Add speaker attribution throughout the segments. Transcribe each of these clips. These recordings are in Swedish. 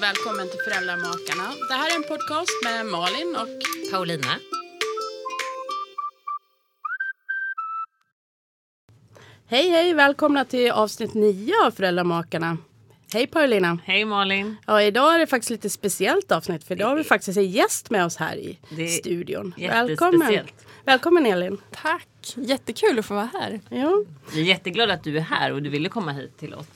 Speaker 1: och välkommen till Föräldramakarna. Det här är en podcast med Malin och
Speaker 2: Paulina.
Speaker 1: Hej hej, välkomna till avsnitt 9 av Föräldramakarna. Hej Paulina.
Speaker 2: Hej Malin.
Speaker 1: Ja, idag är det faktiskt lite speciellt avsnitt för idag har vi faktiskt en gäst med oss här i
Speaker 2: Det är
Speaker 1: studion. Välkommen. Välkommen Elin.
Speaker 3: Tack! Jättekul att få vara här.
Speaker 1: Ja.
Speaker 2: Vi är jätteglada att du är här och du ville komma hit till oss.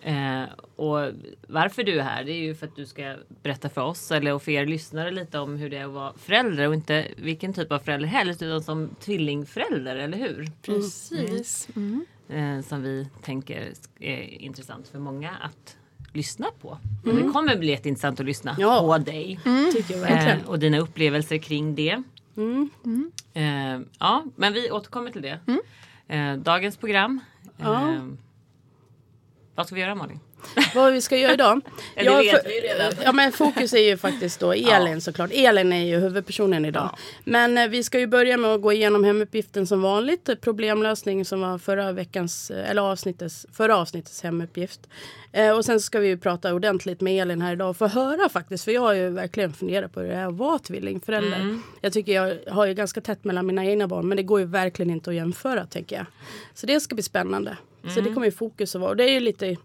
Speaker 2: Eh, och varför du är här det är ju för att du ska berätta för oss eller och för er lyssnare lite om hur det är att vara förälder och inte vilken typ av förälder helst utan som tvillingförälder, eller hur?
Speaker 3: Precis. Mm.
Speaker 2: Eh, som vi tänker är intressant för många att lyssna på. Och det kommer bli jätteintressant att lyssna
Speaker 1: Ja.
Speaker 2: på dig.
Speaker 1: Verkligen.
Speaker 2: Eh, och dina upplevelser kring det. Eh, ja, men vi återkommer till det. Eh, dagens program.
Speaker 1: Ja.
Speaker 2: Eh, vad ska vi göra Malin?
Speaker 1: Vad vi ska göra idag?
Speaker 2: Ja, det vet vi redan.
Speaker 1: Ja, men fokus är ju faktiskt då Elin såklart. Elin är ju huvudpersonen idag. Men eh, vi ska ju börja med att gå igenom hemuppgiften som vanligt. Problemlösning som var förra veckans, eh, eller avsnittets, förra avsnittets hemuppgift. Eh, och sen ska vi ju prata ordentligt med Elin här idag och få höra faktiskt. För jag har ju verkligen funderat på hur det är att vara tvillingförälder.
Speaker 2: Mm.
Speaker 1: Jag tycker jag har ju ganska tätt mellan mina egna barn men det går ju verkligen inte att jämföra tänker jag. Så det ska bli spännande. Så
Speaker 2: Mm.
Speaker 1: det kommer ju fokus att vara. Och det är ju lite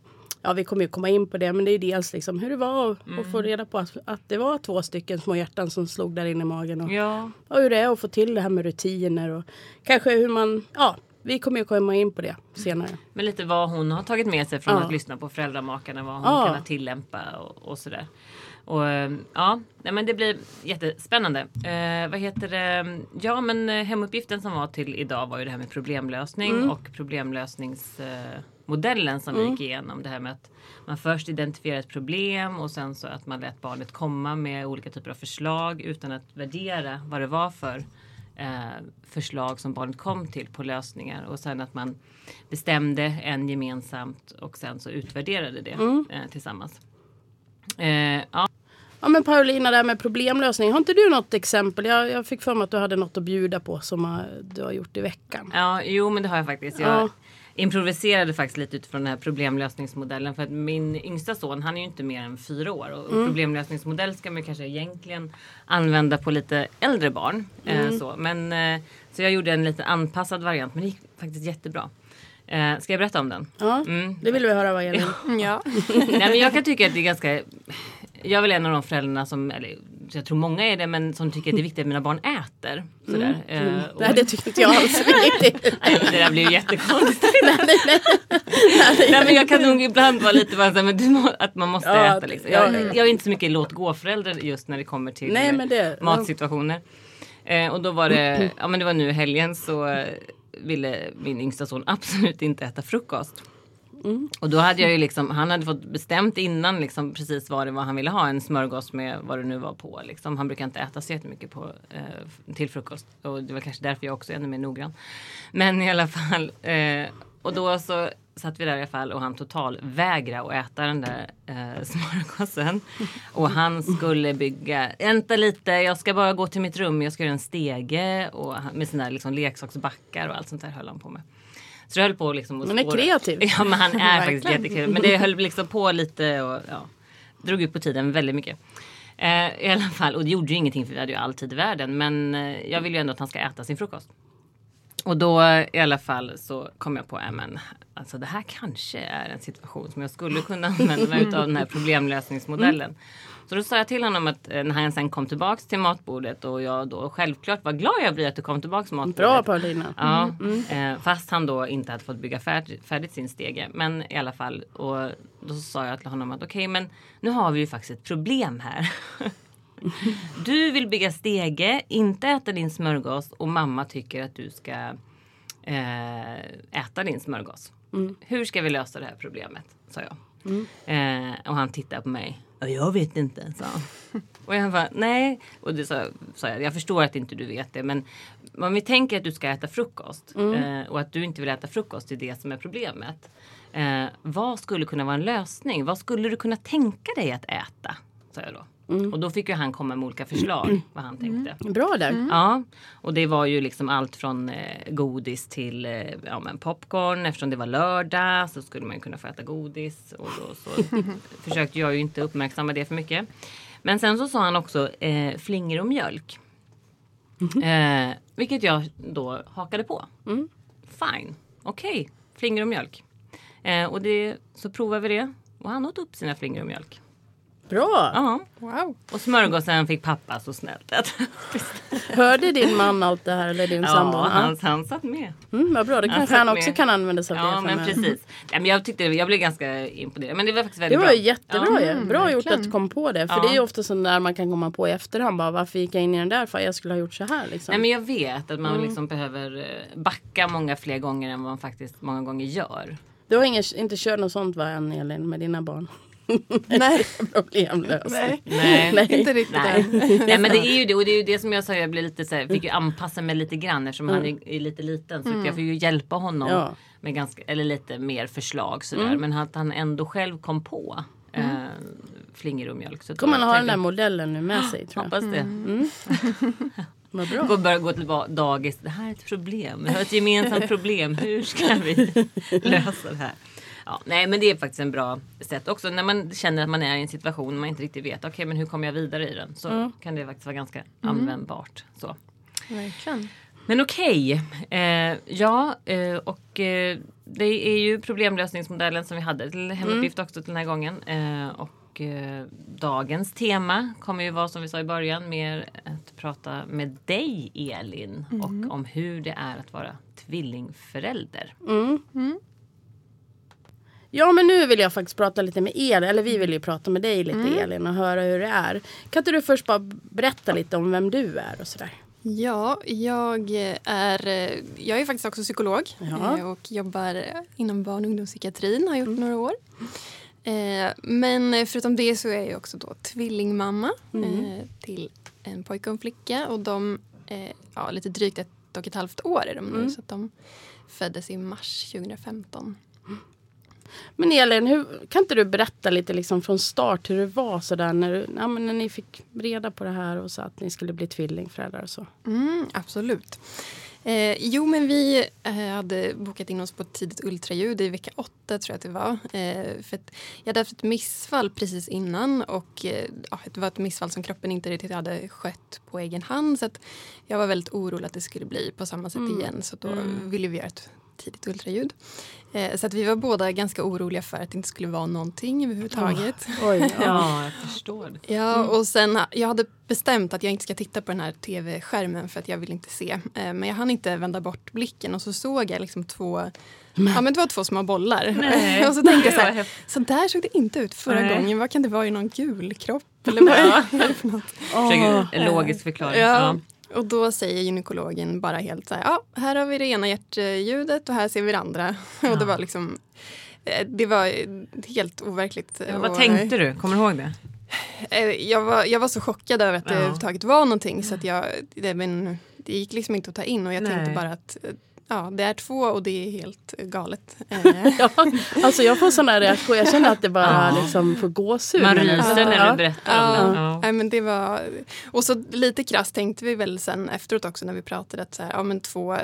Speaker 1: Ja, vi kommer ju komma in på det, men det är dels liksom hur det var att att få
Speaker 2: Mm.
Speaker 1: reda på att, att det var två stycken små hjärtan som slog där inne i magen. Och,
Speaker 2: Ja,
Speaker 1: och hur det är att få till det här med rutiner och kanske hur man, ja, vi kommer ju komma in på det senare.
Speaker 2: men lite vad hon har tagit med sig från
Speaker 1: Ja.
Speaker 2: att lyssna på föräldramakarna. Vad hon
Speaker 1: Ja.
Speaker 2: kan tillämpa och, och sådär. Och eh, ja, nej, men det blir jättespännande. Eh, vad heter det? Ja, men eh, hemuppgiften som var till idag var ju det här med problemlösning och problemlösningsmodellen som vi gick igenom. Det här med att man först identifierar ett problem och sen så att man lät barnet komma med olika typer av förslag utan att värdera vad det var för eh, förslag som barnet kom till på lösningar och sen att man bestämde en gemensamt och sen så utvärderade det eh, tillsammans. Eh, ja,
Speaker 1: Ja men Paulina, det här med problemlösning. Har inte du något exempel? Jag, jag fick för mig att du hade något att bjuda på som eh, du har gjort i veckan.
Speaker 2: Ja, jo men det har jag faktiskt. Jag
Speaker 1: Ja.
Speaker 2: improviserade faktiskt lite utifrån den här problemlösningsmodellen. För att min yngsta son han är ju inte mer än fyra år. Och
Speaker 1: Mm.
Speaker 2: problemlösningsmodell ska man kanske egentligen använda på lite äldre barn. Eh,
Speaker 1: Mm.
Speaker 2: så. Men, eh, så jag gjorde en lite anpassad variant men det gick faktiskt jättebra. Eh, ska jag berätta om den?
Speaker 1: Ja,
Speaker 2: Mm.
Speaker 1: det vill vi höra vad gäller.
Speaker 3: Ja.
Speaker 2: Nej, men jag kan tycka att det är ganska... Jag är väl en av de föräldrarna som, eller jag tror många är det, men som tycker att det är viktigt att mina barn äter. Sådär. Eh, och-
Speaker 1: Nej det tycker inte jag alls riktigt.
Speaker 2: Nej, det där blir ju jättekonstigt. nej, men jag kan nog ibland vara lite bara så här, men du må, att man måste
Speaker 1: Ja,
Speaker 2: äta. Liksom.
Speaker 1: ja,
Speaker 2: Jag,
Speaker 1: ja, ja.
Speaker 2: jag är inte så mycket låt gå-förälder just när det kommer till
Speaker 1: Nej,
Speaker 2: eh,
Speaker 1: men det-
Speaker 2: matsituationer. Eh, och då var det, ja men det var nu i helgen så eh, ville min yngsta son absolut inte äta frukost.
Speaker 1: Mm.
Speaker 2: Och då hade jag ju liksom, han hade fått bestämt innan liksom precis vad det var han ville ha. En smörgås med vad det nu var på. Liksom. Han brukar inte äta så jättemycket på, eh, till frukost. Och det var kanske därför jag också är ännu mer noggrann. Men i alla fall. Eh, och då så satt vi där i alla fall och han total vägra att äta den där eh, smörgåsen. Och han skulle bygga, vänta lite, jag ska bara gå till mitt rum, jag ska göra en stege. Och med sina liksom, leksaksbackar och allt sånt där höll han på med. Så det höll på liksom att
Speaker 1: Han är kreativ.
Speaker 2: Ja men han är faktiskt jättekreativ. Men det höll liksom på lite och ja, drog ut på tiden väldigt mycket. Eh, I alla fall, och det gjorde ju ingenting för vi hade ju all tid i världen. Men eh, jag vill ju ändå att han ska äta sin frukost. Och då i alla fall så kom jag på, äh, men alltså det här kanske är en situation som jag skulle kunna använda mig av den här problemlösningsmodellen. Så då sa jag till honom att eh, när han sen kom tillbaks till matbordet och jag då självklart var glad jag blir att du kom tillbaks till matbordet.
Speaker 1: Bra Paulina.
Speaker 2: Ja, eh, fast han då inte hade fått bygga färdigt, färdigt sin stege. Men i alla fall, och då sa jag till honom att okej, men nu har vi ju faktiskt ett problem här. Du vill bygga stege, inte äta din smörgås och mamma tycker att du ska eh, äta din smörgås. Hur ska vi lösa det här problemet? sa jag. Eh, och han tittade på mig. "Ja, Jag vet inte, sa han. Och jag bara, nej. Och det sa, sa jag, jag förstår att inte du vet det. Men om vi tänker att du ska äta frukost eh, och att du inte vill äta frukost, det är det som är problemet. Eh, vad skulle kunna vara en lösning? Vad skulle du kunna tänka dig att äta? Sa jag då. Och då fick ju han komma med olika förslag vad han tänkte.
Speaker 1: Bra där.
Speaker 2: Ja, och det var ju liksom allt från eh, godis till eh, ja, men popcorn. Eftersom det var lördag så skulle man ju kunna få äta godis. Och då så försökte jag ju inte uppmärksamma det för mycket. Men sen så sa han också eh, flingor och mjölk. Eh, vilket jag då hakade på. Fine, okej, flingor och mjölk. Eh, och det, så provade vi det. Och han åt upp sina flingor och mjölk.
Speaker 1: Bra.
Speaker 2: Ja.
Speaker 3: Wow.
Speaker 2: Och smörgåsen fick pappa så snällt äta.
Speaker 1: Hörde din man allt det här eller din sambo?
Speaker 2: Ja, han, han satt med.
Speaker 1: Mm, vad bra, det
Speaker 2: Han
Speaker 1: kanske han också
Speaker 2: med.
Speaker 1: kan använda sig av
Speaker 2: Ja,
Speaker 1: det
Speaker 2: men precis. Nej, men jag, tyckte, jag blev ganska imponerad. Men det var faktiskt
Speaker 1: Det
Speaker 2: väldigt
Speaker 1: var
Speaker 2: bra.
Speaker 1: jättebra
Speaker 2: Ja.
Speaker 1: ju. Bra gjort
Speaker 3: verkligen.
Speaker 1: att du kom på det. För
Speaker 2: Ja.
Speaker 1: det är ju ofta sånt där man kan komma på i efterhand. Bara, varför gick jag in i den där? För jag skulle ha gjort så här liksom.
Speaker 2: Nej, men jag vet att man
Speaker 1: Mm.
Speaker 2: liksom behöver eh, backa många fler gånger än vad man faktiskt många gånger gör.
Speaker 1: Du har ingen, inte kört något sånt va än Elin med dina barn?
Speaker 3: Nej,
Speaker 1: Problemlösning.
Speaker 3: nej.
Speaker 2: Nej.
Speaker 3: inte riktigt
Speaker 2: Nej. Nej men det är ju det och det är ju det som jag sa jag blir lite så här, fick ju anpassa mig lite grann eftersom han är, är lite liten så att jag får ju hjälpa honom
Speaker 1: Mm. Ja. Mm.
Speaker 2: med ganska, eller lite mer förslag sådär men att han ändå själv kom på eh, flingor och mjölk. Så
Speaker 1: Kommer man
Speaker 2: då
Speaker 1: ha den där modellen nu med sig tror jag.
Speaker 2: Hoppas det.
Speaker 1: Vad bra.
Speaker 2: Gå, börja gå till dagis. Det här är ett problem. Vi har ett gemensamt problem. Hur ska vi lösa det här? Ja, nej men det är faktiskt en bra sätt också när man känner att man är i en situation man inte riktigt vet. Okej men hur kommer jag vidare i den? Så kan det faktiskt vara ganska användbart. Så.
Speaker 3: Verkligen.
Speaker 2: Men okej. Eh, ja eh, och eh, det är ju problemlösningsmodellen som vi hade till hemuppgift också till den här gången. Eh, och eh, dagens tema kommer ju vara som vi sa i början mer att prata med dig Elin och om hur det är att vara tvillingförälder.
Speaker 1: Ja men nu vill jag faktiskt prata lite med Elin. Eller vi vill ju prata med dig lite Elin och höra hur det är. Kan inte du först bara berätta lite om vem du är och sådär?
Speaker 3: Ja, jag är, jag är faktiskt också psykolog
Speaker 1: Ja.
Speaker 3: eh, och jobbar inom barn och ungdomspsykiatrin. Har gjort några år. Eh, Men förutom det så är jag också då tvillingmamma eh, till en pojke och en flicka. Och de, ja, lite drygt ett och ett halvt år är de nu. Så att de föddes i mars 2015.
Speaker 1: Men Elin, hur, kan inte du berätta lite liksom från start hur det var sådär när, du, ja, när ni fick reda på det här och så att ni skulle bli tvillingföräldrar och så?
Speaker 3: Mm, absolut. Eh, jo, men vi eh, hade bokat in oss på ett tidigt ultraljud i vecka åtta tror jag att det var. Eh, för jag hade haft ett missfall precis innan och eh, ja, det var ett missfall som kroppen inte riktigt hade skött på egen hand. Så jag var väldigt orolig att det skulle bli på samma sätt igen. Så då ville vi göra ett tidigt ultraljud. Eh, så att vi var båda ganska oroliga för att det inte skulle vara någonting överhuvudtaget.
Speaker 1: Oj, ja.
Speaker 2: Ja, jag förstår. det.
Speaker 3: Ja, och sen jag hade bestämt att jag inte ska titta på den här tv-skärmen för att jag vill inte se. Eh, Men jag hann inte vända bort blicken och så såg jag liksom två Ja men det var två små bollar.
Speaker 2: Nej.
Speaker 3: och så tänkte jag så här, så där såg det inte ut förra
Speaker 2: Nej.
Speaker 3: gången. Vad kan det vara i någon gul kropp? Eller vad är det för något?
Speaker 2: Försöker en logisk förklaring.
Speaker 3: Ja. Och då säger gynekologen bara helt så här, ja här har vi det ena hjärtljudet och här ser vi det andra. Och det var liksom, eh, det var helt overkligt.
Speaker 2: Ja, vad
Speaker 3: Och,
Speaker 2: tänkte du? Kommer du ihåg det?
Speaker 3: Eh, Jag var, jag var så chockad över att det
Speaker 2: Ja.
Speaker 3: överhuvudtaget var någonting så att jag, det, men, det gick liksom inte att ta in och jag
Speaker 2: Nej.
Speaker 3: tänkte bara att eh, ja, det är två och det är helt galet. Eh,
Speaker 1: Ja, alltså jag får sån här reaktion. Jag känner att det bara
Speaker 2: Ja.
Speaker 1: liksom får gåshud.
Speaker 2: Man ryser när du berättar om
Speaker 3: Ja,
Speaker 2: det. Ja.
Speaker 3: nej, men det var, och så lite krasst tänkte vi väl sen efteråt också när vi pratade att så här, ja, men två,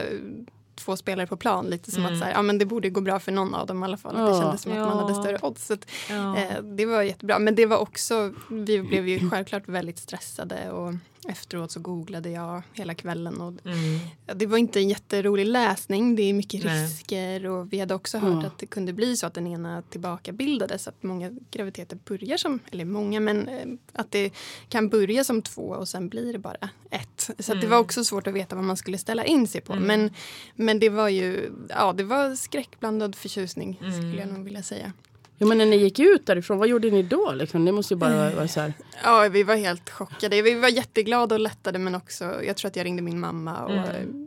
Speaker 3: två spelare på plan. Lite som
Speaker 2: Mm.
Speaker 3: att så här, ja, men det borde gå bra för någon av dem i alla fall. Det kändes som att man hade större odds. Så att,
Speaker 2: Ja.
Speaker 3: eh, det var jättebra. Men det var också, vi blev ju självklart väldigt stressade. Och, efteråt så googlade jag hela kvällen. Och
Speaker 2: Mm.
Speaker 3: det var inte en jätterolig läsning. Det är mycket
Speaker 2: Nej.
Speaker 3: risker. Och vi hade också hört
Speaker 1: Ja.
Speaker 3: att det kunde bli så att den ena tillbakabildades. Att många graviditeter börjar som, eller många, men eh, att det kan börja som två och sen blir det bara ett. Så att det var också svårt att veta vad man skulle ställa in sig på. Men, men det var ju, ja det var skräckblandad förtjusning skulle jag nog vilja säga.
Speaker 1: Jo, men när ni gick ut därifrån, vad gjorde ni då? Liksom? Det måste ju bara vara så här.
Speaker 3: Ja, vi var helt chockade. Vi var jätteglada och lättade men också, jag tror att jag ringde min mamma. Och,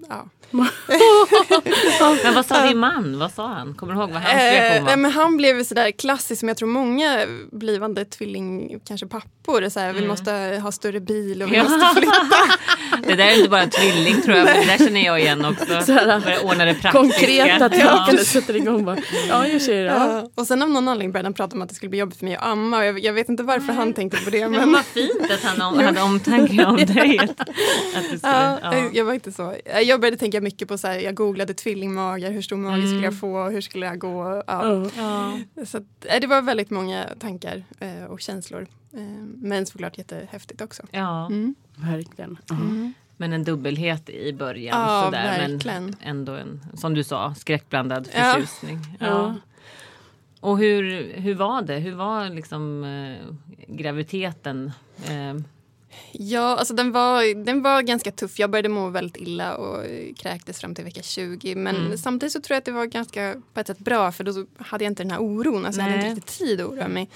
Speaker 3: ja.
Speaker 2: Men vad sa din man? Vad sa han? Kommer du ihåg vad hans
Speaker 3: Eh,
Speaker 2: reaktion
Speaker 3: men han blev sådär klassisk som jag tror många blivande tvilling, kanske pappor, så här, vi måste ha större bil och vi
Speaker 2: Ja.
Speaker 3: måste flytta.
Speaker 2: Det där är inte bara tvilling tror jag, men det där känner jag igen också.
Speaker 1: Så här,
Speaker 2: ordna det praktiska.
Speaker 1: Konkreta
Speaker 2: Ja.
Speaker 1: tankar sätter igång bara. Ja, jag det. Ja.
Speaker 3: Ja. Och sen av någon anledning började han prata om att det skulle bli jobbigt för mig att amma. Och jag, jag vet inte varför han tänkte på det.
Speaker 2: Men vad fint att han om, hade omtanke om dig. Att, att skulle,
Speaker 3: ja,
Speaker 2: ja.
Speaker 3: Jag var inte så. Jag började tänka mycket på så här, jag googlade tvillingmagar, hur stor mage skulle jag få, hur skulle jag gå. Ja.
Speaker 1: Ja.
Speaker 2: Ja.
Speaker 3: Så att, eh, det var väldigt många tankar eh, och känslor. Eh, men såklart jättehäftigt också.
Speaker 2: ja.
Speaker 3: Mm.
Speaker 1: Verkligen. Ja.
Speaker 2: Men en dubbelhet i början.
Speaker 3: Ja,
Speaker 2: sådär.
Speaker 3: verkligen.
Speaker 2: Men ändå en, som du sa, skräckblandad förtjusning. Ja.
Speaker 1: Ja.
Speaker 2: Och hur, hur var det? Hur var liksom eh, graviditeten? Eh,
Speaker 3: Ja, alltså den var, den var ganska tuff. Jag började må väldigt illa och kräktes fram till vecka 20. Men
Speaker 2: Mm.
Speaker 3: samtidigt så tror jag att det var ganska på ett sätt bra för då så hade jag inte den här oron. Alltså jag hade inte riktigt tid att oroa mig.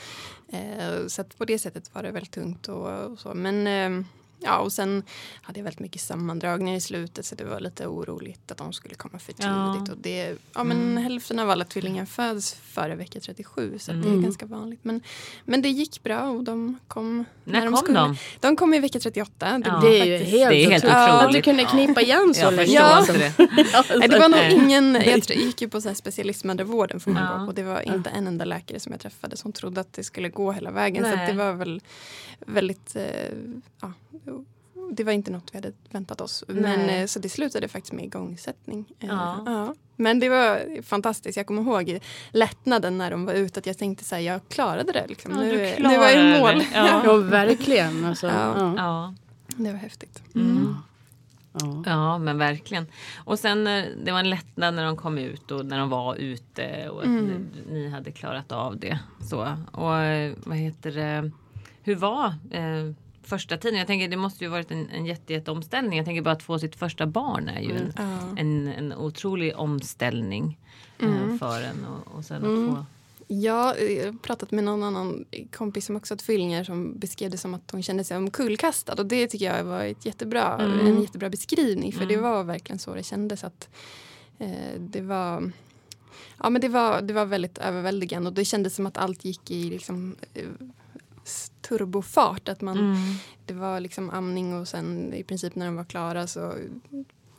Speaker 3: Eh, så att på det sättet var det väldigt tungt och, och så. Men eh, ja, och sen hade jag väldigt mycket sammandragningar i slutet så det var lite oroligt att de skulle komma för tidigt.
Speaker 2: Ja.
Speaker 3: Och det, ja, men Hälften av alla tvillingar föds före vecka 37 så att det är
Speaker 1: Mm.
Speaker 3: ganska vanligt. Men, men det gick bra och de kom
Speaker 2: när
Speaker 3: de
Speaker 2: kom
Speaker 3: skulle.
Speaker 2: de?
Speaker 3: De kom i vecka 38.
Speaker 2: Ja.
Speaker 1: Det är ju
Speaker 3: faktiskt-
Speaker 1: helt,
Speaker 2: Det är helt
Speaker 1: otroligt. Att du kunde knipa igen så länge.
Speaker 3: Ja.
Speaker 2: det.
Speaker 3: Nej, det var nog ingen, jag, tror, jag gick ju på så här specialistmödravården man
Speaker 2: Ja.
Speaker 3: gå på. Det var inte en enda läkare som jag träffade som trodde att det skulle gå hela vägen. Så
Speaker 2: Nej.
Speaker 3: att det var väl väldigt, eh, ja, det var inte något vi hade väntat oss. Men,
Speaker 2: Nej.
Speaker 3: eh, så det slutade faktiskt med igångsättning. Eh,
Speaker 2: Ja.
Speaker 3: Men det var fantastiskt. Jag kommer ihåg lättnaden när de var ute. Att jag tänkte så här, jag klarade det. Liksom.
Speaker 2: Ja,
Speaker 3: nu, nu var jag i mål.
Speaker 2: det. Ja.
Speaker 1: Ja, verkligen. Alltså,
Speaker 3: Ja.
Speaker 1: ja.
Speaker 2: Ja.
Speaker 3: Det var häftigt.
Speaker 2: Mm.
Speaker 1: Ja.
Speaker 2: Ja men verkligen. Och sen eh, det var en lättnad när de kom ut och när de var ute och att
Speaker 3: Mm.
Speaker 2: ni, ni hade klarat av det. Så. Och vad heter det, hur var eh, första tiden? Jag tänker det måste ju varit en, en jätte, jätte omställning. Jag tänker bara att få sitt första barn är ju en,
Speaker 3: Ja.
Speaker 2: en, en otrolig omställning
Speaker 3: Mm.
Speaker 2: eh, för en. Och, och sen att få
Speaker 3: Ja, jag har pratat med någon annan kompis som också har tvillingar som beskrev det som att hon kände sig omkullkastad. Och det tycker jag var ett jättebra,
Speaker 2: Mm.
Speaker 3: en jättebra beskrivning. För det
Speaker 2: Mm.
Speaker 3: var verkligen så det kändes. att eh, Det var Ja men det var, det var väldigt överväldigande och det kändes som att allt gick i liksom, eh, turbofart. Att man,
Speaker 2: Mm.
Speaker 3: Det var liksom amning och sen i princip när de var klara så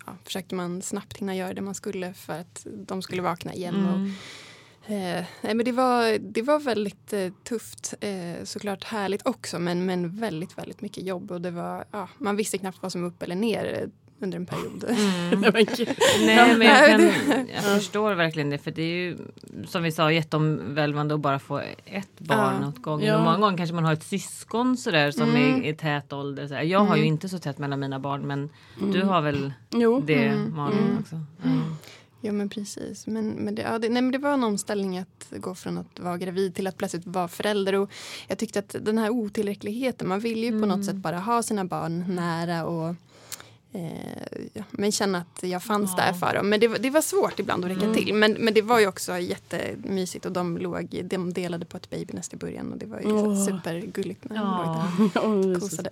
Speaker 3: ja, försökte man snabbt hinna göra det man skulle för att de skulle vakna igen. Och,
Speaker 2: Mm.
Speaker 3: Eh, nej, men det, var, det var väldigt eh, tufft, eh, såklart härligt också men, men väldigt, väldigt mycket jobb. Och det var, ja, man visste knappt vad som var upp eller ner eh, under en period.
Speaker 2: Mm.
Speaker 1: Nej, men
Speaker 2: jag, kan, jag förstår verkligen det för det är ju som vi sa jätteomvälvande att bara få ett barn
Speaker 3: Ja.
Speaker 2: åt gången.
Speaker 1: Ja.
Speaker 2: Och många gånger kanske man har ett syskon sådär som
Speaker 3: Mm.
Speaker 2: är i tät ålder. Sådär. Jag har ju inte så tätt mellan mina barn men du har väl
Speaker 1: Jo.
Speaker 2: det
Speaker 3: Mm.
Speaker 2: Malin
Speaker 3: Mm.
Speaker 2: också? Ja
Speaker 3: men precis. Men, men, det, ja, det, nej, men det var en omställning att gå från att vara gravid till att plötsligt vara förälder. Och jag tyckte att den här otillräckligheten, man vill ju på något sätt bara ha sina barn nära och eh, ja, men känna att jag fanns
Speaker 2: Ja.
Speaker 3: där för dem. Men det, var- det var svårt ibland att räcka till. Men, men det var ju också jättemysigt och de, låg, de delade på ett babynest i början och det var ju
Speaker 1: Åh.
Speaker 3: supergulligt när de låg
Speaker 2: Ja,
Speaker 3: där
Speaker 1: Oj,
Speaker 3: och
Speaker 1: det så-
Speaker 3: kosade.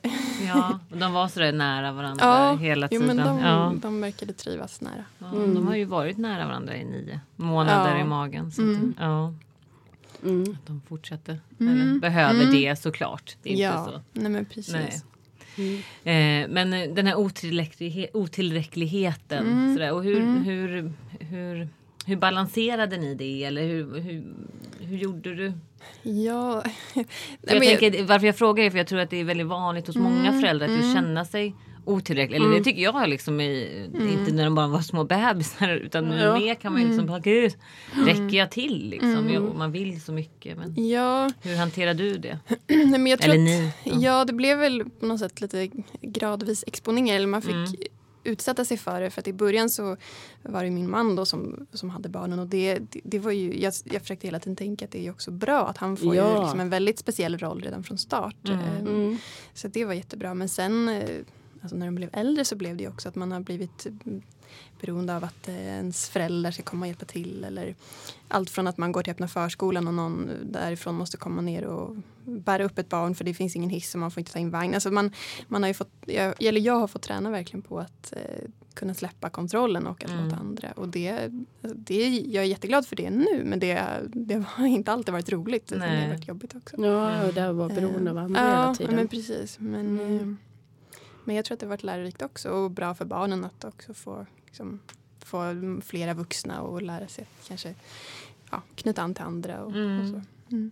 Speaker 2: ja, och de var sådär nära varandra
Speaker 3: Ja,
Speaker 2: hela
Speaker 3: Jo,
Speaker 2: tiden.
Speaker 3: men de,
Speaker 2: ja.
Speaker 3: de verkade trivas nära.
Speaker 2: Ja, De har ju varit nära varandra i nio månader
Speaker 3: Ja.
Speaker 2: i magen. Så
Speaker 3: Mm.
Speaker 2: att, ja,
Speaker 1: Mm.
Speaker 2: de fortsätter.
Speaker 3: Mm.
Speaker 2: Eller behöver
Speaker 3: Mm.
Speaker 2: det såklart. Det är
Speaker 3: ja,
Speaker 2: inte så.
Speaker 3: nej men precis.
Speaker 2: Nej.
Speaker 1: Mm.
Speaker 2: Eh, men eh, den här otillräcklighe- otillräckligheten.
Speaker 3: Mm.
Speaker 2: Sådär, och hur,
Speaker 3: Mm.
Speaker 2: hur, hur, hur balanserade ni det? Eller hur, hur, hur gjorde du?
Speaker 3: Ja. Nej,
Speaker 2: jag
Speaker 3: men
Speaker 2: tänker, varför jag frågar är för jag tror att det är väldigt vanligt hos många
Speaker 3: Mm,
Speaker 2: föräldrar att just
Speaker 3: mm.
Speaker 2: känna sig otillräcklig. Eller det tycker jag liksom i, inte när de bara var små bebisar utan nu
Speaker 1: Ja.
Speaker 2: mer kan man ju liksom bara gud, räcker jag till liksom? Jo, man vill så mycket men
Speaker 3: Ja,
Speaker 2: hur hanterar du det?
Speaker 3: Nej, men jag tror
Speaker 2: Eller
Speaker 3: att,
Speaker 2: ni, ja.
Speaker 3: Ja, det blev väl på något sätt lite gradvis exponering. Eller man fick
Speaker 2: Mm.
Speaker 3: utsätta sig för det. För att i början så var det min man då som, som hade barnen. Och det, det, det var ju, jag, jag försökte hela tiden tänka att det är ju också bra att han får ju
Speaker 1: Ja.
Speaker 3: liksom en väldigt speciell roll redan från start. Eh,
Speaker 1: Mm.
Speaker 3: Så det var jättebra. Men sen eh, alltså när de blev äldre så blev det också att man har blivit mm, beroende av att eh, ens föräldrar ska komma och hjälpa till. Eller allt från att man går till öppna förskolan och någon därifrån måste komma ner och bära upp ett barn för det finns ingen hiss och man får inte ta in vagn. Alltså man, man har ju fått, jag, eller jag har fått träna verkligen på att eh, kunna släppa kontrollen och att
Speaker 2: Mm.
Speaker 3: låta andra. Och det, det, jag är jätteglad för det nu men det, det har inte alltid varit roligt. Det har varit jobbigt också.
Speaker 1: Ja, och där var beroende av andra
Speaker 3: ja,
Speaker 1: hela tiden.
Speaker 3: men precis. Men,
Speaker 1: Mm.
Speaker 3: Men jag tror att det har varit lärorikt också och bra för barnen att också få, liksom, få flera vuxna och lära sig kanske ja, knyta an till andra. Och,
Speaker 2: Mm.
Speaker 3: och så. Mm.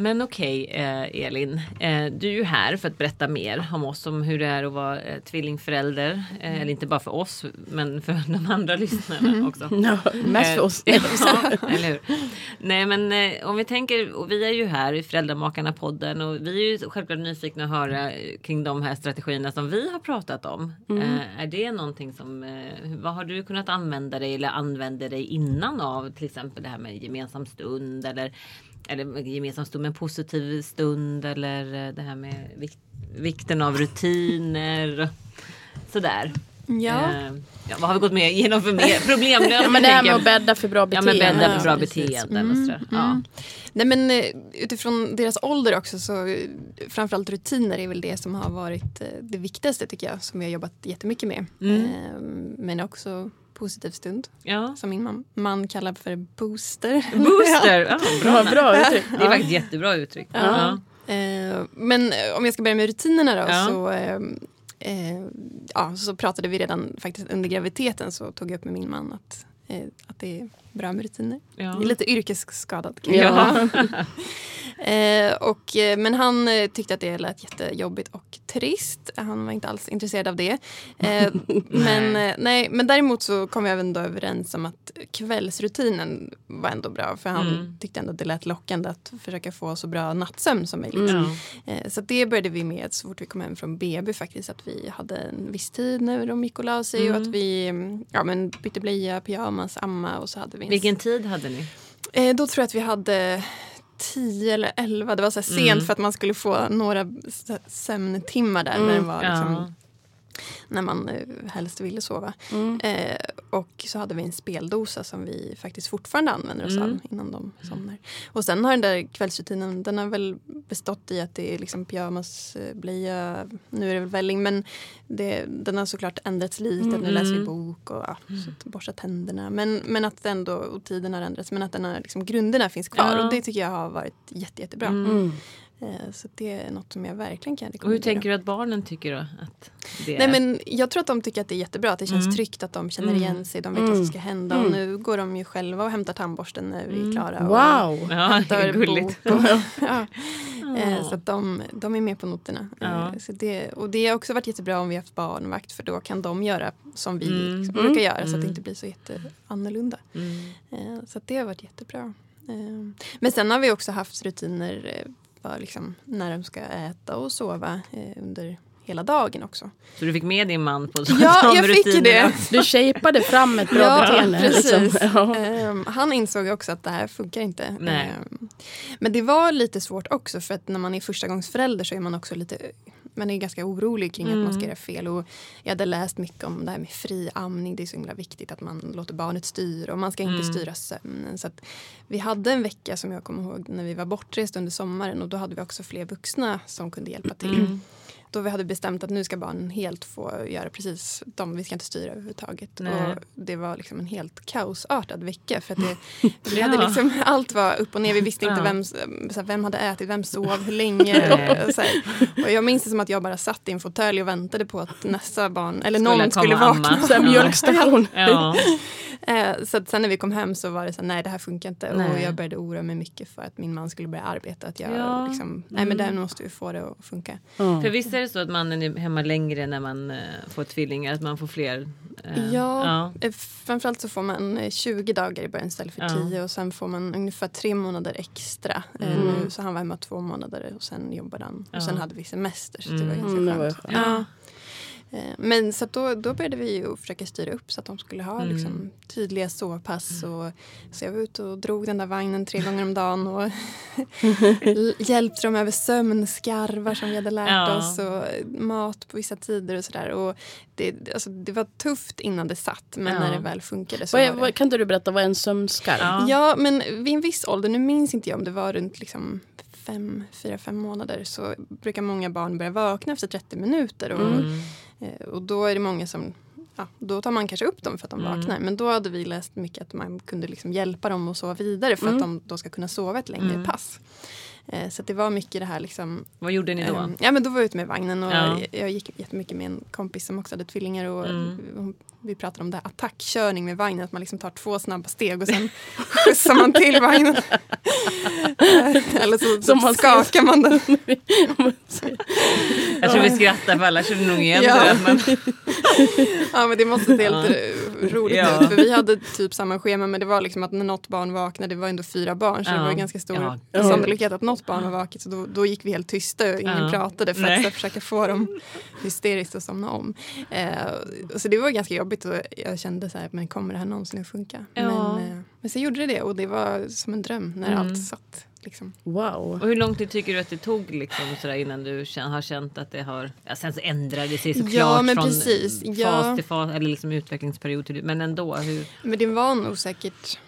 Speaker 2: Men okej eh, Elin, eh, du är ju här för att berätta mer om oss, om hur det är att vara eh, tvillingförälder. Eh, eller inte bara för oss, men för de andra lyssnarna också.
Speaker 1: Ja, mest för oss.
Speaker 2: Ja, eller hur? Nej men om vi tänker, och vi är ju här i Föräldramakarna-podden och vi är ju självklart nyfikna att höra kring de här strategierna som vi har pratat om. Eh, är det någonting som, vad har du kunnat använda dig eller använde dig innan av till exempel det här med gemensam stund eller eller gemensam stund med positiv stund eller eh, det här med vik- vikten av rutiner. Sådär.
Speaker 3: Ja.
Speaker 2: Eh, ja, vad har vi gått med igenom för mer problemlösning?
Speaker 1: Ja, men det här med att bädda för bra
Speaker 2: Ja
Speaker 1: beteende.
Speaker 2: men bädda för bra beteenden och sådär. Ja.
Speaker 3: Nej, men, eh, utifrån deras ålder också så eh, framförallt rutiner är väl det som har varit det viktigaste tycker jag som jag har jobbat jättemycket med.
Speaker 2: Mm.
Speaker 3: Eh, Men också positiv stund
Speaker 2: ja.
Speaker 3: som min man, man kallar för booster.
Speaker 2: Booster! Ja, bra.
Speaker 1: Bra, bra uttryck.
Speaker 2: Det är faktiskt jättebra uttryck. Ja.
Speaker 3: Eh, Men eh, om jag ska börja med rutinerna då
Speaker 2: Ja.
Speaker 3: så eh, eh, ja, så pratade vi redan faktiskt under graviditeten så tog jag upp med min man att, eh, att det är bra med rutiner.
Speaker 2: Ja.
Speaker 3: Lite yrkesskadad. kan
Speaker 2: Ja.
Speaker 3: Eh, och, eh, men han eh, tyckte att det lät jättejobbigt och trist. Han var inte alls intresserad av det. Eh, men, eh, nej, men däremot så kom vi även då överens om att kvällsrutinen var ändå bra. För han
Speaker 2: Mm.
Speaker 3: tyckte ändå att det lät lockande att försöka få så bra nattsömn som möjligt.
Speaker 2: Ja.
Speaker 3: Eh, så det började vi med så fort vi kom hem från BB faktiskt. Att vi hade en viss tid när de gick och la sig och att vi mm, ja, men bytte blöja, pyjamas, amma och så hade en
Speaker 2: Vilken tid hade ni?
Speaker 3: Eh, då tror jag att vi hade 10 eller 11. Det var så här sent
Speaker 2: Mm.
Speaker 3: för att man skulle få några sömntimmar där när, det var liksom. När man eh, helst ville sova. Eh, och så hade vi en speldosa som vi faktiskt fortfarande använder oss
Speaker 2: Mm.
Speaker 3: av innan de somnar. Och sen har den där kvällsrutinen, den har väl bestått i att det är liksom pyjamas, eh, blöja, nu är det väl välling men det, den har såklart ändrats lite. Nu läser vi bok och ja, så att borsta tänderna. Men, men att ändå, och tiden har ändrats, men att den har, liksom, grunderna finns kvar.
Speaker 2: Ja.
Speaker 3: Och det tycker jag har varit jätte, jättebra.
Speaker 1: Mm.
Speaker 3: Eh, så det är något som jag verkligen kan
Speaker 2: Och hur
Speaker 3: rekommendera.
Speaker 2: tänker du att barnen tycker då? Att det
Speaker 3: Nej,
Speaker 2: är?
Speaker 3: men jag tror att de tycker att det är jättebra. Att det känns
Speaker 2: Mm.
Speaker 3: tryggt att de känner
Speaker 2: Mm.
Speaker 3: igen sig. De vet vad som ska hända. Och nu går de ju själva och hämtar tandborsten när vi är klara. Och
Speaker 1: Wow!
Speaker 2: Ja,
Speaker 3: hämtar
Speaker 2: gulligt.
Speaker 3: bok. Och, ja. Eh, Så att de, de är med på noterna.
Speaker 2: Ja.
Speaker 3: Eh, Så det, och det har också varit jättebra om vi har haft barnvakt. För då kan de göra som vi
Speaker 2: Mm.
Speaker 3: liksom brukar göra. Så att
Speaker 2: Mm.
Speaker 3: det inte blir så jätteannorlunda.
Speaker 2: Mm.
Speaker 3: Eh, Så att det har varit jättebra. Eh, Men sen har vi också haft rutiner för liksom när de ska äta och sova eh, under hela dagen också.
Speaker 2: Så du fick med din man på
Speaker 3: Ja,
Speaker 2: de
Speaker 3: jag fick ju
Speaker 2: rutinerna?
Speaker 3: det.
Speaker 1: Du shapeade fram ett bra
Speaker 3: Ja,
Speaker 1: beteende.
Speaker 3: precis.
Speaker 1: Liksom. Ja.
Speaker 3: Ehm, han insåg också att det här funkar inte.
Speaker 2: Nej.
Speaker 3: Ehm, men det var lite svårt också för att när man är förstagångsförälder så är man också lite man är ganska orolig kring att man ska göra fel. Och jag hade läst mycket om det här med fri amning. Det är så himla viktigt att man låter barnet styra och man ska inte styra sömnen. Så vi hade en vecka som jag kommer ihåg när vi var bortrest under sommaren och då hade vi också fler vuxna som kunde hjälpa till. Då vi hade bestämt att nu ska barnen helt få göra precis de, vi ska inte styra överhuvudtaget.
Speaker 2: Nej.
Speaker 3: Och det var liksom en helt kaosartad vecka. För att det, vi hade liksom, allt var upp och ner, vi visste inte vem, så här, vem hade ätit, vem sov, hur länge. Och, och jag minns det som att jag bara satt i en fåtölj och väntade på att nästa barn, eller
Speaker 2: Skulle
Speaker 3: någon skulle vakna.
Speaker 1: mjölkstation.
Speaker 2: Ja.
Speaker 3: Eh, Så att sen när vi kom hem så var det så här, nej det här funkar inte. Och
Speaker 2: Nej.
Speaker 3: jag började oroa mig mycket för att min man skulle börja arbeta. Att jag
Speaker 2: Ja.
Speaker 3: liksom, nej men där måste vi få det att funka.
Speaker 1: Ja.
Speaker 2: För visst är det så att mannen är hemma längre när man eh, får tvillingar? Att man får fler? eh,
Speaker 3: Ja, eh, framförallt så får man eh, 20 dagar i början istället för
Speaker 2: Ja.
Speaker 3: 10 och sen får man ungefär tre månader extra. Eh,
Speaker 2: Mm.
Speaker 3: Nu, så han var hemma två månader och sen jobbade han.
Speaker 2: Ja.
Speaker 3: Och sen hade vi semester så det var
Speaker 2: Mm.
Speaker 3: ganska
Speaker 1: Mm,
Speaker 3: skönt.
Speaker 1: ju skönt.
Speaker 3: Ja. Eh, Men så då, då började vi ju försöka styra upp så att de skulle ha
Speaker 2: Mm.
Speaker 3: liksom, tydliga sovpass. Och, så jag var ute och drog den där vagnen tre gånger om dagen och hjälpte dem över sömnskarvar som vi hade lärt
Speaker 2: Ja.
Speaker 3: oss och mat på vissa tider och sådär. Och det, alltså, det var tufft innan det satt men
Speaker 2: Ja.
Speaker 3: när det väl funkade så
Speaker 1: är,
Speaker 3: var det...
Speaker 1: kan inte du berätta vad en sömnskarv?
Speaker 2: Ja.
Speaker 3: Ja, men vid en viss ålder, nu minns inte jag om det var runt liksom fem, fyra, fem månader så brukar många barn börja vakna efter 30 minuter. Och,
Speaker 2: Mm.
Speaker 3: eh, och då är det många som Ja, då tar man kanske upp dem för att de
Speaker 2: Mm.
Speaker 3: vaknar. Men då hade vi läst mycket att man kunde liksom hjälpa dem att sova vidare för
Speaker 1: Mm.
Speaker 3: att de då ska kunna sova ett längre
Speaker 2: Mm.
Speaker 3: pass. Eh, så det var mycket det här liksom
Speaker 2: Vad gjorde ni då?
Speaker 3: Ehm, Ja men då var jag ute med vagnen och
Speaker 2: Ja.
Speaker 3: jag, jag gick jättemycket med en kompis som också hade tvillingar och
Speaker 2: Mm.
Speaker 3: hon- vi pratade om det här attackkörning med vagnen, att man liksom tar två snabba steg och sen skjutsar man till vagnen. Eller så, så
Speaker 1: Som man ser-
Speaker 3: skakar man den.
Speaker 2: Jag tror vi skrattar för alla känner nog igen
Speaker 3: Ja.
Speaker 2: det. Men,
Speaker 3: Ja men det måste se helt roligt
Speaker 2: Ja.
Speaker 3: ut för vi hade typ samma schema men det var liksom att när något barn vaknade, det var ändå fyra barn så
Speaker 2: Ja.
Speaker 3: det var ganska stor
Speaker 2: Ja.
Speaker 3: sannolikhet att något barn var vaket så då, då gick vi helt tysta och ingen
Speaker 2: Ja.
Speaker 3: pratade för
Speaker 2: Nej.
Speaker 3: att här, försöka få dem hysteriskt att somna om. Eh, så det var ganska jobbigt och jag kände så här, men kommer det här någonsin att funka?
Speaker 2: Ja.
Speaker 3: Men, eh, men så gjorde det det och det var som en dröm när
Speaker 2: Mm.
Speaker 3: allt satt. Liksom.
Speaker 1: Wow.
Speaker 2: och hur lång tid tycker du att det tog liksom, sådär, innan du har känt att det har... Ja, sen så ändrade det sig såklart
Speaker 3: Ja, men
Speaker 2: från
Speaker 3: precis.
Speaker 2: fas
Speaker 3: Ja.
Speaker 2: till fas eller liksom utvecklingsperiod till Men ändå. Hur,
Speaker 3: Men det var nog säkert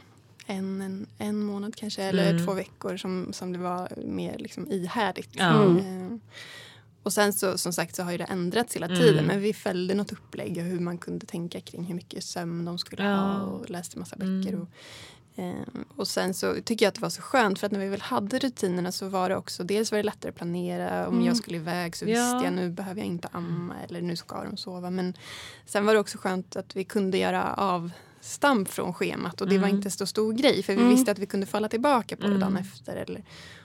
Speaker 3: en, en, en månad kanske eller
Speaker 2: Mm.
Speaker 3: två veckor som, som det var mer liksom ihärdigt.
Speaker 2: Ja.
Speaker 3: Eh, och sen så som sagt så har ju det ändrats hela tiden
Speaker 2: Mm.
Speaker 3: men vi följde något upplägg och hur man kunde tänka kring hur mycket sömn de skulle
Speaker 2: Ja.
Speaker 3: ha och läste massa böcker.
Speaker 2: Mm.
Speaker 3: Och, eh, och sen så tycker jag att det var så skönt för att när vi väl hade rutinerna så var det också dels var det lättare att planera. Om jag skulle iväg så
Speaker 2: Mm. Ja.
Speaker 3: visste jag nu behöver jag inte amma eller nu ska de sova. Men sen var det också skönt att vi kunde göra avstamp från schemat och det var
Speaker 2: Mm.
Speaker 3: inte så stor grej för vi
Speaker 1: Mm.
Speaker 3: visste att vi kunde falla tillbaka på det
Speaker 2: Mm.
Speaker 3: dagen efter. Eller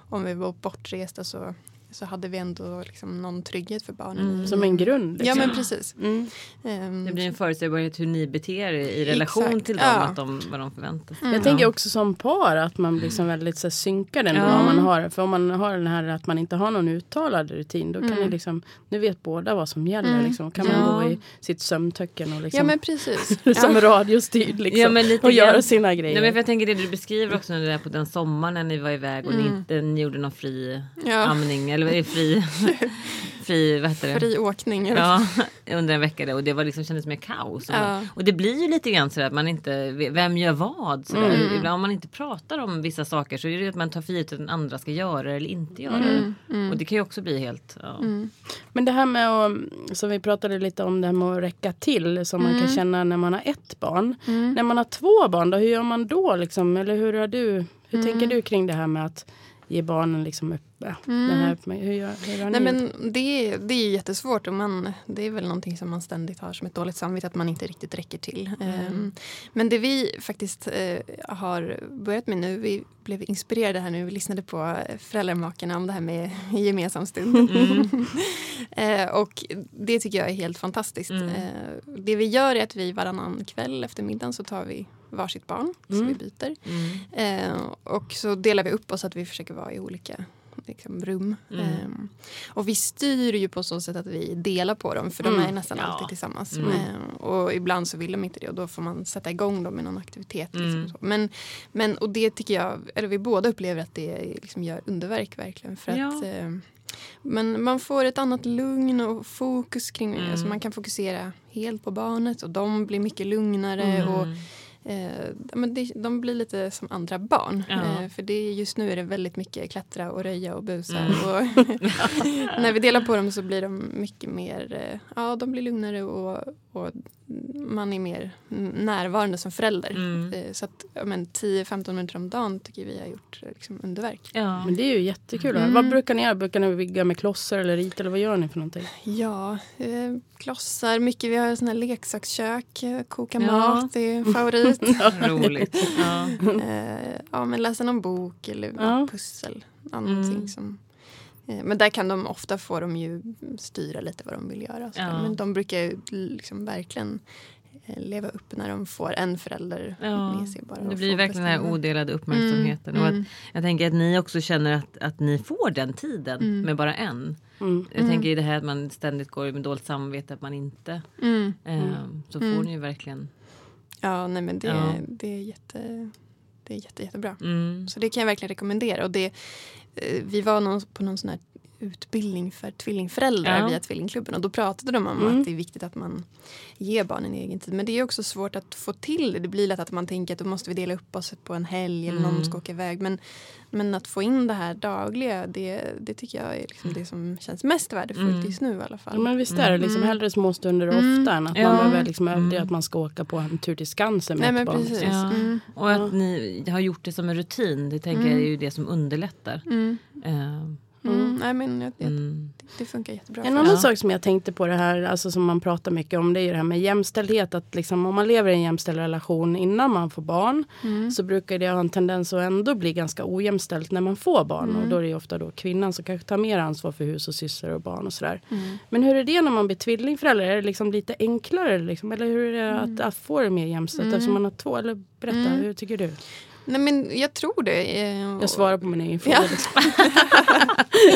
Speaker 3: om vi var bortresta så, så hade vi ändå liksom någon trygghet för barnen.
Speaker 2: Mm.
Speaker 1: Som en grund.
Speaker 3: Ja
Speaker 1: Liksom.
Speaker 3: men precis.
Speaker 1: Mm.
Speaker 3: Ehm,
Speaker 2: det blir en förutsägbarhet hur ni beter er i relation
Speaker 3: Exakt,
Speaker 2: till dem.
Speaker 3: ja.
Speaker 2: Att de vad de förväntar sig.
Speaker 1: Jag tänker också som par att man blir liksom väldigt så här, synkad ändå.
Speaker 2: Ja.
Speaker 1: Om man har, för om man har den här att man inte har någon uttalad rutin då kan
Speaker 3: Mm.
Speaker 1: ni liksom, nu vet båda vad som gäller.
Speaker 3: Mm.
Speaker 1: Liksom. Kan
Speaker 2: Ja.
Speaker 1: man gå i sitt sömntöcken och liksom,
Speaker 3: Ja men precis.
Speaker 1: som
Speaker 3: Ja.
Speaker 1: radiostyrd liksom,
Speaker 2: Ja, men lite
Speaker 1: och göra sina grejer.
Speaker 2: Nej, men för jag tänker det du beskriver också när det är på den sommaren när ni var iväg och ni, inte, ni gjorde någon fri
Speaker 3: Ja.
Speaker 2: amning eller eh, fri, fri, vad heter det?
Speaker 3: Fri åkning.
Speaker 2: Ja, under en vecka där, och det var liksom, kändes mer kaos.
Speaker 3: Ja.
Speaker 2: Och det blir ju lite grann sådär att man inte, vem gör vad?
Speaker 3: Mm.
Speaker 2: Ibland om man inte pratar om vissa saker så är det ju att man tar för givet att den andra ska göra det eller inte göra
Speaker 3: Mm.
Speaker 2: det. Och det kan ju också bli helt... Ja.
Speaker 1: Men det här med att, som vi pratade lite om det här med att räcka till som man
Speaker 3: Mm.
Speaker 1: kan känna när man har ett barn. När man har två barn då, hur gör man då liksom? Eller hur har du, hur
Speaker 3: Mm.
Speaker 1: tänker du kring det här med att ge barnen liksom upp, ja, den här, hur, gör, hur har
Speaker 3: Nej,
Speaker 1: gjort?
Speaker 3: men det, det är jättesvårt och man, det är väl någonting som man ständigt har som ett dåligt samvete att man inte riktigt räcker till. Ehm, men det vi faktiskt eh, har börjat med nu, vi blev inspirerade här nu, vi lyssnade på eh, Föräldramakarna om det här med gemensam stund. eh, och det tycker jag är helt fantastiskt.
Speaker 2: Mm.
Speaker 3: Eh, det vi gör är att vi varannan kväll efter middagen så tar vi varsitt barn, så vi byter.
Speaker 2: Mm.
Speaker 3: Eh, och så delar vi upp oss att vi försöker vara i olika liksom, rum. Ehm, och vi styr ju på så sätt att vi delar på dem för de är nästan alltid tillsammans. Ehm, och ibland så vill de inte det och då får man sätta igång dem med någon aktivitet. Liksom. Men, men, och det tycker jag, eller vi båda upplever att det liksom gör underverk verkligen. För
Speaker 2: Ja.
Speaker 3: att, ehm, men man får ett annat lugn och fokus kring
Speaker 2: Mm.
Speaker 3: alltså Man kan fokusera helt på barnet och de blir mycket lugnare. Och,
Speaker 2: Mm.
Speaker 3: Eh, men det, de blir lite som andra barn.
Speaker 2: Ja.
Speaker 3: Eh, för det, just nu är det väldigt mycket klättra och röja och busa.
Speaker 2: Mm.
Speaker 3: Och när vi delar på dem så blir de mycket mer eh, ja, de blir lugnare och, och man är mer närvarande som förälder.
Speaker 2: Mm.
Speaker 3: Eh, så att ja, men 10-15 minuter om dagen tycker vi har gjort eh, liksom, underverk.
Speaker 2: Ja.
Speaker 1: Men det är ju jättekul.
Speaker 3: Mm.
Speaker 1: Vad brukar ni göra? Brukar ni bygga med klossar eller rita eller vad gör ni för någonting?
Speaker 3: Ja, eh, klossar, mycket. Vi har såna här leksakskök, eh, koka
Speaker 2: Ja.
Speaker 3: mat, det är en favorit.
Speaker 2: Roligt. Ja.
Speaker 3: eh, ja, men läsa någon bok eller
Speaker 1: Ja.
Speaker 3: pussel. Någonting
Speaker 2: Mm.
Speaker 3: som, men där kan de ofta få de ju styra lite vad de vill göra.
Speaker 2: Ja.
Speaker 3: Men de brukar ju liksom verkligen eh, leva upp när de får en förälder
Speaker 2: Ja.
Speaker 3: med sig. Bara
Speaker 2: Det blir verkligen den här odelade uppmärksamheten.
Speaker 3: Mm,
Speaker 2: Och
Speaker 3: mm.
Speaker 2: att, jag tänker att ni också känner att, att ni får den tiden
Speaker 3: Mm.
Speaker 2: med bara en.
Speaker 1: Mm.
Speaker 2: Jag tänker i det här att man ständigt går med dåligt samvete att man inte.
Speaker 3: Mm.
Speaker 2: Eh, så får
Speaker 3: Mm.
Speaker 2: ni ju verkligen.
Speaker 3: Ja, nej men det,
Speaker 2: Ja.
Speaker 3: det är jätte, det är jätte, jättebra.
Speaker 2: Mm.
Speaker 3: Så det kan jag verkligen rekommendera. Och det, eh, Eh, vi var någon, på någon sån här utbildning för tvillingföräldrar
Speaker 2: Ja.
Speaker 3: via Tvillingklubben och då pratade de om
Speaker 1: Mm.
Speaker 3: att det är viktigt att man ger barnen egen tid. Men det är också svårt att få till det. Det blir lätt att man tänker att då måste vi dela upp oss på en helg eller någon
Speaker 2: Mm.
Speaker 3: ska åka iväg. Men, men att få in det här dagliga, det, det tycker jag är liksom det som känns mest värdefullt
Speaker 2: Mm.
Speaker 3: just nu i alla fall.
Speaker 1: Ja, men visst är det liksom
Speaker 3: Mm.
Speaker 1: hellre små stunder
Speaker 3: Mm.
Speaker 1: ofta än att
Speaker 2: Ja.
Speaker 1: man behöver liksom överdriva
Speaker 2: Mm.
Speaker 1: att man ska åka på en tur till Skansen med
Speaker 3: Nej
Speaker 1: ett barn.
Speaker 3: precis.
Speaker 2: Ja.
Speaker 3: Mm.
Speaker 2: Och att ni har gjort det som en rutin. Det tänker jag är ju det som underlättar.
Speaker 3: Mm.
Speaker 2: Eh,
Speaker 3: Mm. Nej men jag, jag,
Speaker 2: mm.
Speaker 3: det funkar jättebra.
Speaker 1: En
Speaker 3: för
Speaker 1: annan
Speaker 3: oss.
Speaker 1: sak som jag tänkte på det här, alltså som man pratar mycket om, det är ju det här med jämställdhet. Att liksom, om man lever i en jämställd relation innan man får barn
Speaker 3: Mm.
Speaker 1: så brukar det ha en tendens att ändå bli ganska ojämställt när man får barn.
Speaker 3: Mm.
Speaker 1: Och då är det ju ofta då kvinnan som kanske tar mer ansvar för hus och sysslor och barn och sådär.
Speaker 3: Mm.
Speaker 1: Men hur är det när man blir tvillingförälder? Är det liksom lite enklare? Liksom? Eller hur är det att, att få det mer jämställt
Speaker 3: Mm.
Speaker 1: eftersom man har två? Eller berätta,
Speaker 3: Mm.
Speaker 1: hur tycker du?
Speaker 3: Nej men jag tror det. eh,
Speaker 1: Jag svarar på min egen fråga.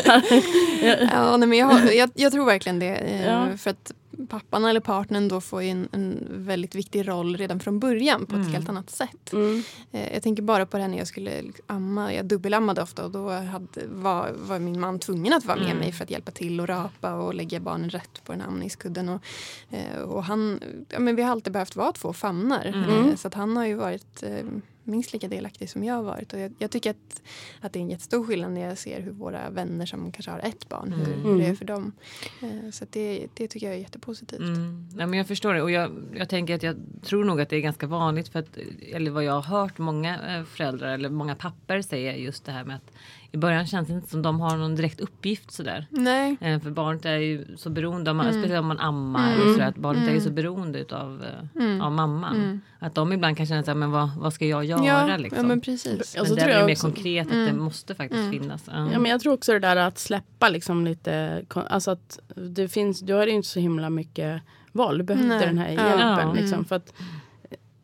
Speaker 3: Ja. Ja, nej, men jag, har, jag, jag tror verkligen det. eh,
Speaker 1: Ja.
Speaker 3: För att pappan eller partnern då får en, en väldigt viktig roll redan från början på ett
Speaker 2: Mm.
Speaker 3: helt annat sätt.
Speaker 1: Mm.
Speaker 3: Eh, Jag tänker bara på det här när jag skulle amma. Jag dubbelammade ofta och då hade, var, var min man tvungen att vara med
Speaker 2: Mm.
Speaker 3: mig för att hjälpa till och rapa och lägga barnen rätt på den amningskudden. Och, och han, ja, men vi har alltid behövt vara två famnar.
Speaker 1: Mm.
Speaker 3: Så att han har ju varit minst lika delaktig som jag har varit. Och jag, jag tycker att, att det är en jättestor skillnad när jag ser hur våra vänner som kanske har ett barn, hur,
Speaker 2: Mm.
Speaker 3: hur det är
Speaker 1: Mm.
Speaker 3: för dem. Eh, Så det, det tycker jag är jättepositivt.
Speaker 2: Mm. Ja, men jag förstår det och jag, jag tänker att jag tror nog att det är ganska vanligt för att eller vad jag har hört många eh, föräldrar eller många papper säga just det här med att i början känns det inte som de har någon direkt uppgift sådär.
Speaker 3: Nej.
Speaker 2: Eh, För barnet är ju så beroende, av,
Speaker 3: Mm.
Speaker 2: speciellt om man ammar
Speaker 3: Mm.
Speaker 2: och sådär, att barnet är ju
Speaker 3: Mm.
Speaker 2: så beroende utav, eh,
Speaker 3: Mm.
Speaker 2: av mamman.
Speaker 3: Mm.
Speaker 2: Att de ibland kan känna såhär, men vad, vad ska jag göra
Speaker 3: Ja,
Speaker 2: liksom?
Speaker 3: ja men precis.
Speaker 2: Men där
Speaker 1: tror
Speaker 2: är det mer
Speaker 1: också.
Speaker 2: konkret att det
Speaker 3: Mm.
Speaker 2: måste faktiskt
Speaker 3: Mm.
Speaker 2: finnas. Ja.
Speaker 1: Men jag tror också det där att släppa liksom lite, alltså att det finns, du har ju inte så himla mycket val. Du behövde den här hjälpen.
Speaker 2: Ja.
Speaker 1: Liksom,
Speaker 3: Mm.
Speaker 1: för att,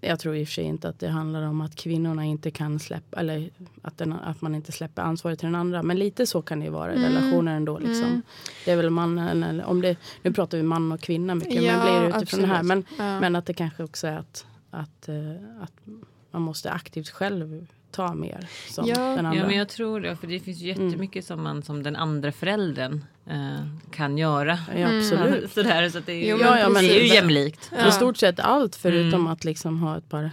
Speaker 1: jag tror i och för sig inte att det handlar om att kvinnorna inte kan släppa, eller att, den, att man inte släpper ansvaret till den andra. Men lite så kan det ju vara i
Speaker 3: Mm.
Speaker 1: relationer ändå. Liksom.
Speaker 3: Mm.
Speaker 1: Det är väl mannen, eller om det, nu pratar vi man och kvinna mycket,
Speaker 3: Ja,
Speaker 1: men blir det utifrån det här. Men.
Speaker 3: Ja.
Speaker 1: men att det kanske också är att, att, eh, att man måste aktivt själv ta mer som
Speaker 3: Ja.
Speaker 1: den andra.
Speaker 2: Ja men jag tror det, för det finns ju jättemycket som man som den andra föräldern kan göra.
Speaker 1: Ja, absolut.
Speaker 2: Sådär, så att det, är,
Speaker 3: Jo, Ja, ja, men
Speaker 2: det är ju jämlikt.
Speaker 1: I stort sett allt förutom
Speaker 2: Mm.
Speaker 1: att liksom ha ett par,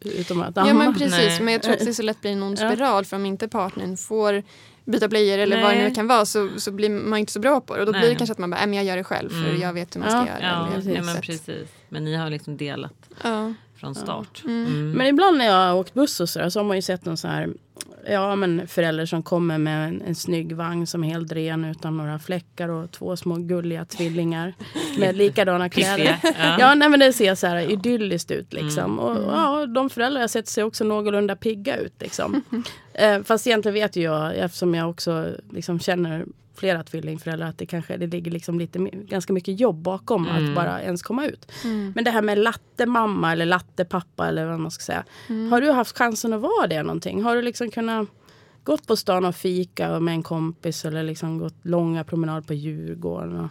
Speaker 1: utom att
Speaker 3: Ja
Speaker 1: amma.
Speaker 3: men precis,
Speaker 2: Nej.
Speaker 3: men jag tror att det så lätt blir en ond
Speaker 1: Ja.
Speaker 3: spiral för om inte partnern får byta blöjor eller vad det
Speaker 2: Nej.
Speaker 3: nu kan vara så, så blir man inte så bra på det. Och då
Speaker 2: Nej.
Speaker 3: blir det kanske att man bara, "Nej, men jag gör det själv för
Speaker 2: Mm.
Speaker 3: jag vet hur man
Speaker 1: Ja.
Speaker 3: ska göra.
Speaker 2: Ja,
Speaker 3: eller jag
Speaker 1: precis.
Speaker 2: ja men precis. Men ni har liksom delat
Speaker 3: Ja.
Speaker 2: från start.
Speaker 3: Mm.
Speaker 2: Mm.
Speaker 1: Men ibland när jag har åkt buss och så, där, så har man ju sett någon så här Ja men förälder som kommer med en, en snygg vagn som är helt ren utan några fläckar och två små gulliga tvillingar med likadana kläder.
Speaker 2: Ja.
Speaker 1: Ja nej, men det ser så här idylliskt ut liksom.
Speaker 2: Mm.
Speaker 1: Och ja, de föräldrar jag sett ser också någorlunda pigga ut liksom. eh, fast egentligen vet ju jag, eftersom jag också liksom känner flera tvillingföräldrar att det kanske det ligger liksom lite, ganska mycket jobb bakom
Speaker 2: Mm.
Speaker 1: att bara ens komma ut.
Speaker 3: Mm.
Speaker 1: Men det här med lattemamma eller lattepappa eller vad man ska säga.
Speaker 3: Mm.
Speaker 1: Har du haft chansen att vara det någonting? Har du liksom kunnat gått på stan och fika med en kompis eller liksom gått långa promenader på Djurgården? Och...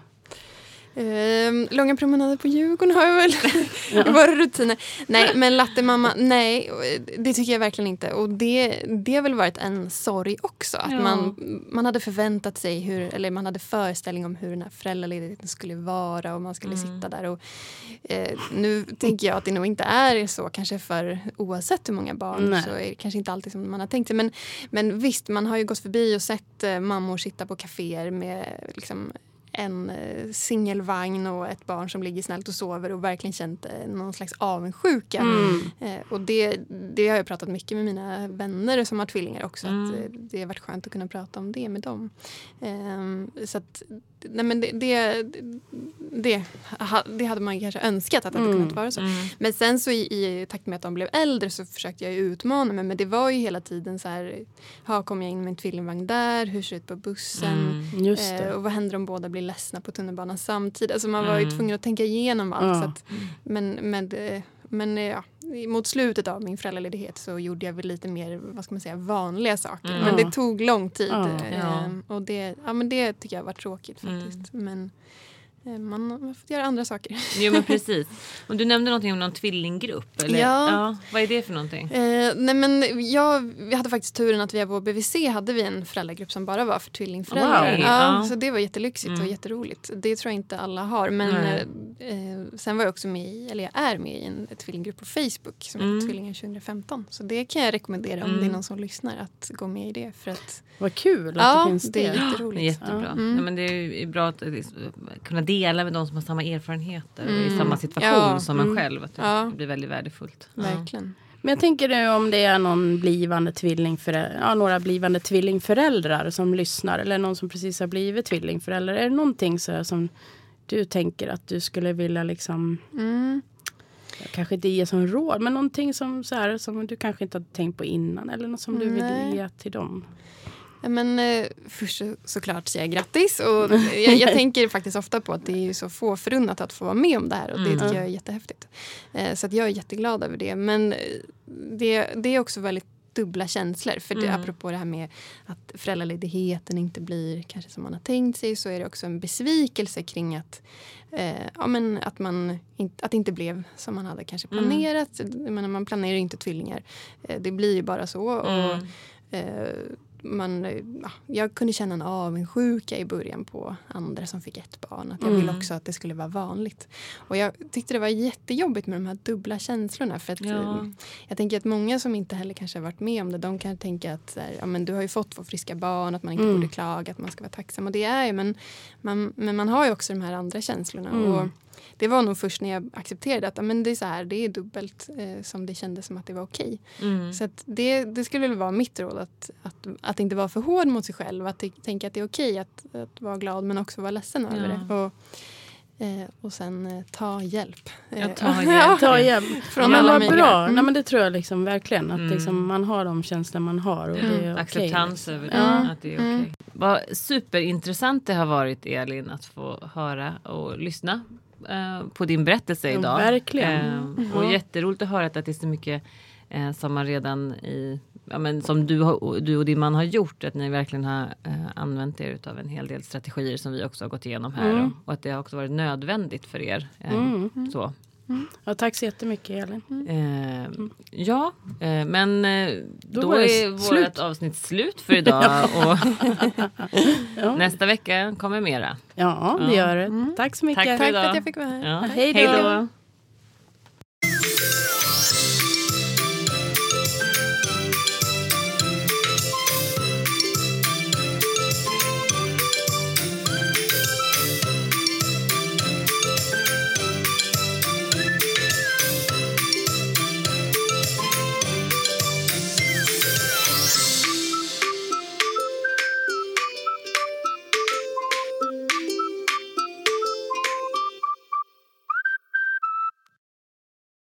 Speaker 3: Eh, långa promenader på Djurgården har jag väl ja. våra rutiner. Nej, men lattemamma, nej, det tycker jag verkligen inte. Och det, det har väl varit en sorg också. Att ja. man, man hade förväntat sig, hur, eller man hade föreställning om hur den här föräldraledigheten skulle vara och man skulle mm. sitta där. Och, eh, nu tänker jag att det nog inte är så, kanske för oavsett hur många barn nej. så är det kanske inte alltid som man har tänkt sig. Men, men visst, man har ju gått förbi och sett eh, mammor sitta på kaféer med liksom, en eh, singelvagn och ett barn som ligger snällt och sover och verkligen känt eh, någon slags avundsjuka. Mm. Eh, och det, det har jag pratat mycket med mina vänner som har tvillingar också. Mm. Att, det har varit skönt att kunna prata om det med dem. Eh, så att, nej men det, det, det, det, hade man kanske önskat att det hade mm. kunnat vara så. Mm. Men sen så i, i takt med att de blev äldre så försökte jag utmana mig. Men det var ju hela tiden så här, ha, kommer jag in med en tvillingvagn där? Hur ser det ut på bussen?
Speaker 1: Mm.
Speaker 3: Eh, och vad händer om båda blir ledsna på tunnelbanan samtidigt? Alltså man var ju mm. tvungen att tänka igenom allt. Ja. Så att, men, men men ja, mot slutet av min föräldraledighet så gjorde jag väl lite mer vad ska man säga, vanliga saker. Mm. Men det tog lång tid. Ja. Ehm, och det, ja, men det tycker jag var tråkigt faktiskt. Mm. Men Eh, man har fått göra andra saker.
Speaker 2: Jo men precis. Och du nämnde någonting om någon tvillinggrupp. Eller? Ja. ja. Vad är det för någonting?
Speaker 3: Eh, nej men jag, vi hade faktiskt turen att via vår BVC hade vi en föräldragrupp som bara var för tvillingföräldrar. Wow. Ja, ja. Så det var jättelyxigt mm. och jätteroligt. Det tror jag inte alla har. Men eh, eh, sen var jag också med i, eller jag är med i en tvillinggrupp på Facebook som heter mm. Tvillingar 2015. Så det kan jag rekommendera om mm. det är mm. någon som lyssnar att gå med i det. För att,
Speaker 1: Vad kul att
Speaker 3: ja,
Speaker 1: det finns det.
Speaker 3: det är jätteroligt.
Speaker 2: Jättebra. Ja. Mm. Ja, men det är bra att kunna dela med de som har samma erfarenheter mm. och i samma situation ja. som en mm. själv. Att det ja. blir väldigt värdefullt.
Speaker 3: Verkligen.
Speaker 1: Men jag tänker nu om det är någon blivande tvillingföräldrar, ja, några blivande tvillingföräldrar som lyssnar eller någon som precis har blivit tvillingförälder. Är det någonting så som du tänker att du skulle vilja liksom mm. Kanske inte ge som råd, men någonting som, så här, som du kanske inte har tänkt på innan eller något som du vill ge till dem?
Speaker 3: Men, eh, först så, såklart säga grattis. Och jag, jag, tänker faktiskt ofta på att det är så få förunnat att få vara med om det här. Och det mm. tycker jag är jättehäftigt. Eh, så att jag är jätteglad över det. Men eh, det, det är också väldigt dubbla känslor. För det, mm. apropå det här med att föräldraledigheten inte blir kanske som man har tänkt sig så är det också en besvikelse kring att, eh, ja, men att, man in, att det inte blev som man hade kanske mm. planerat. Mm. Menar, man planerar ju inte tvillingar. Eh, det blir ju bara så. Och, mm. eh, man, ja, jag kunde känna en avundsjuka i början på andra som fick ett barn. Att jag mm. ville också att det skulle vara vanligt. Och jag tyckte det var jättejobbigt med de här dubbla känslorna. För att, ja. Jag tänker att många som inte heller kanske har varit med om det, de kan tänka att här, ja, men du har ju fått två friska barn, att man inte mm. borde klaga, att man ska vara tacksam. Och det är ju, men man, men man har ju också de här andra känslorna. Mm. Och, det var nog först när jag accepterade att men det är så här, det är dubbelt eh, som det kändes som att det var okej. Okay. Mm. Så det, det skulle väl vara mitt råd att, att, att inte vara för hård mot sig själv. Att tänka att det är okej okay att, att vara glad men också vara ledsen ja. över det. Och, Eh, och sen eh, ta hjälp.
Speaker 1: Ja, ta hjälp. ta hjälp. Från ja, alla vad bra. Mm. Nej, men det tror jag liksom, verkligen. Att mm. liksom, man har de känslor man har. Och det är okay,
Speaker 2: Acceptans liksom. över det. Mm. Att det är okay. Mm. Vad superintressant det har varit Elin att få höra och lyssna Eh, på din berättelse idag. Ja,
Speaker 1: verkligen.
Speaker 2: Eh, och jätteroligt att höra att det är så mycket eh, som man redan i Ja, men som du, har, du och din man har gjort, att ni verkligen har använt er av en hel del strategier som vi också har gått igenom här mm. och, och, att det har också varit nödvändigt för er. Mm. Så.
Speaker 1: Mm. Ja, tack så jättemycket Elin.
Speaker 2: Mm. Eh, ja, eh, men eh, då, då är vårt avsnitt slut för idag. och ja. Nästa vecka kommer mera.
Speaker 1: Ja, det gör det. Mm. Tack så mycket.
Speaker 3: Tack för, tack för att jag fick vara här.
Speaker 1: Ja. Hej då.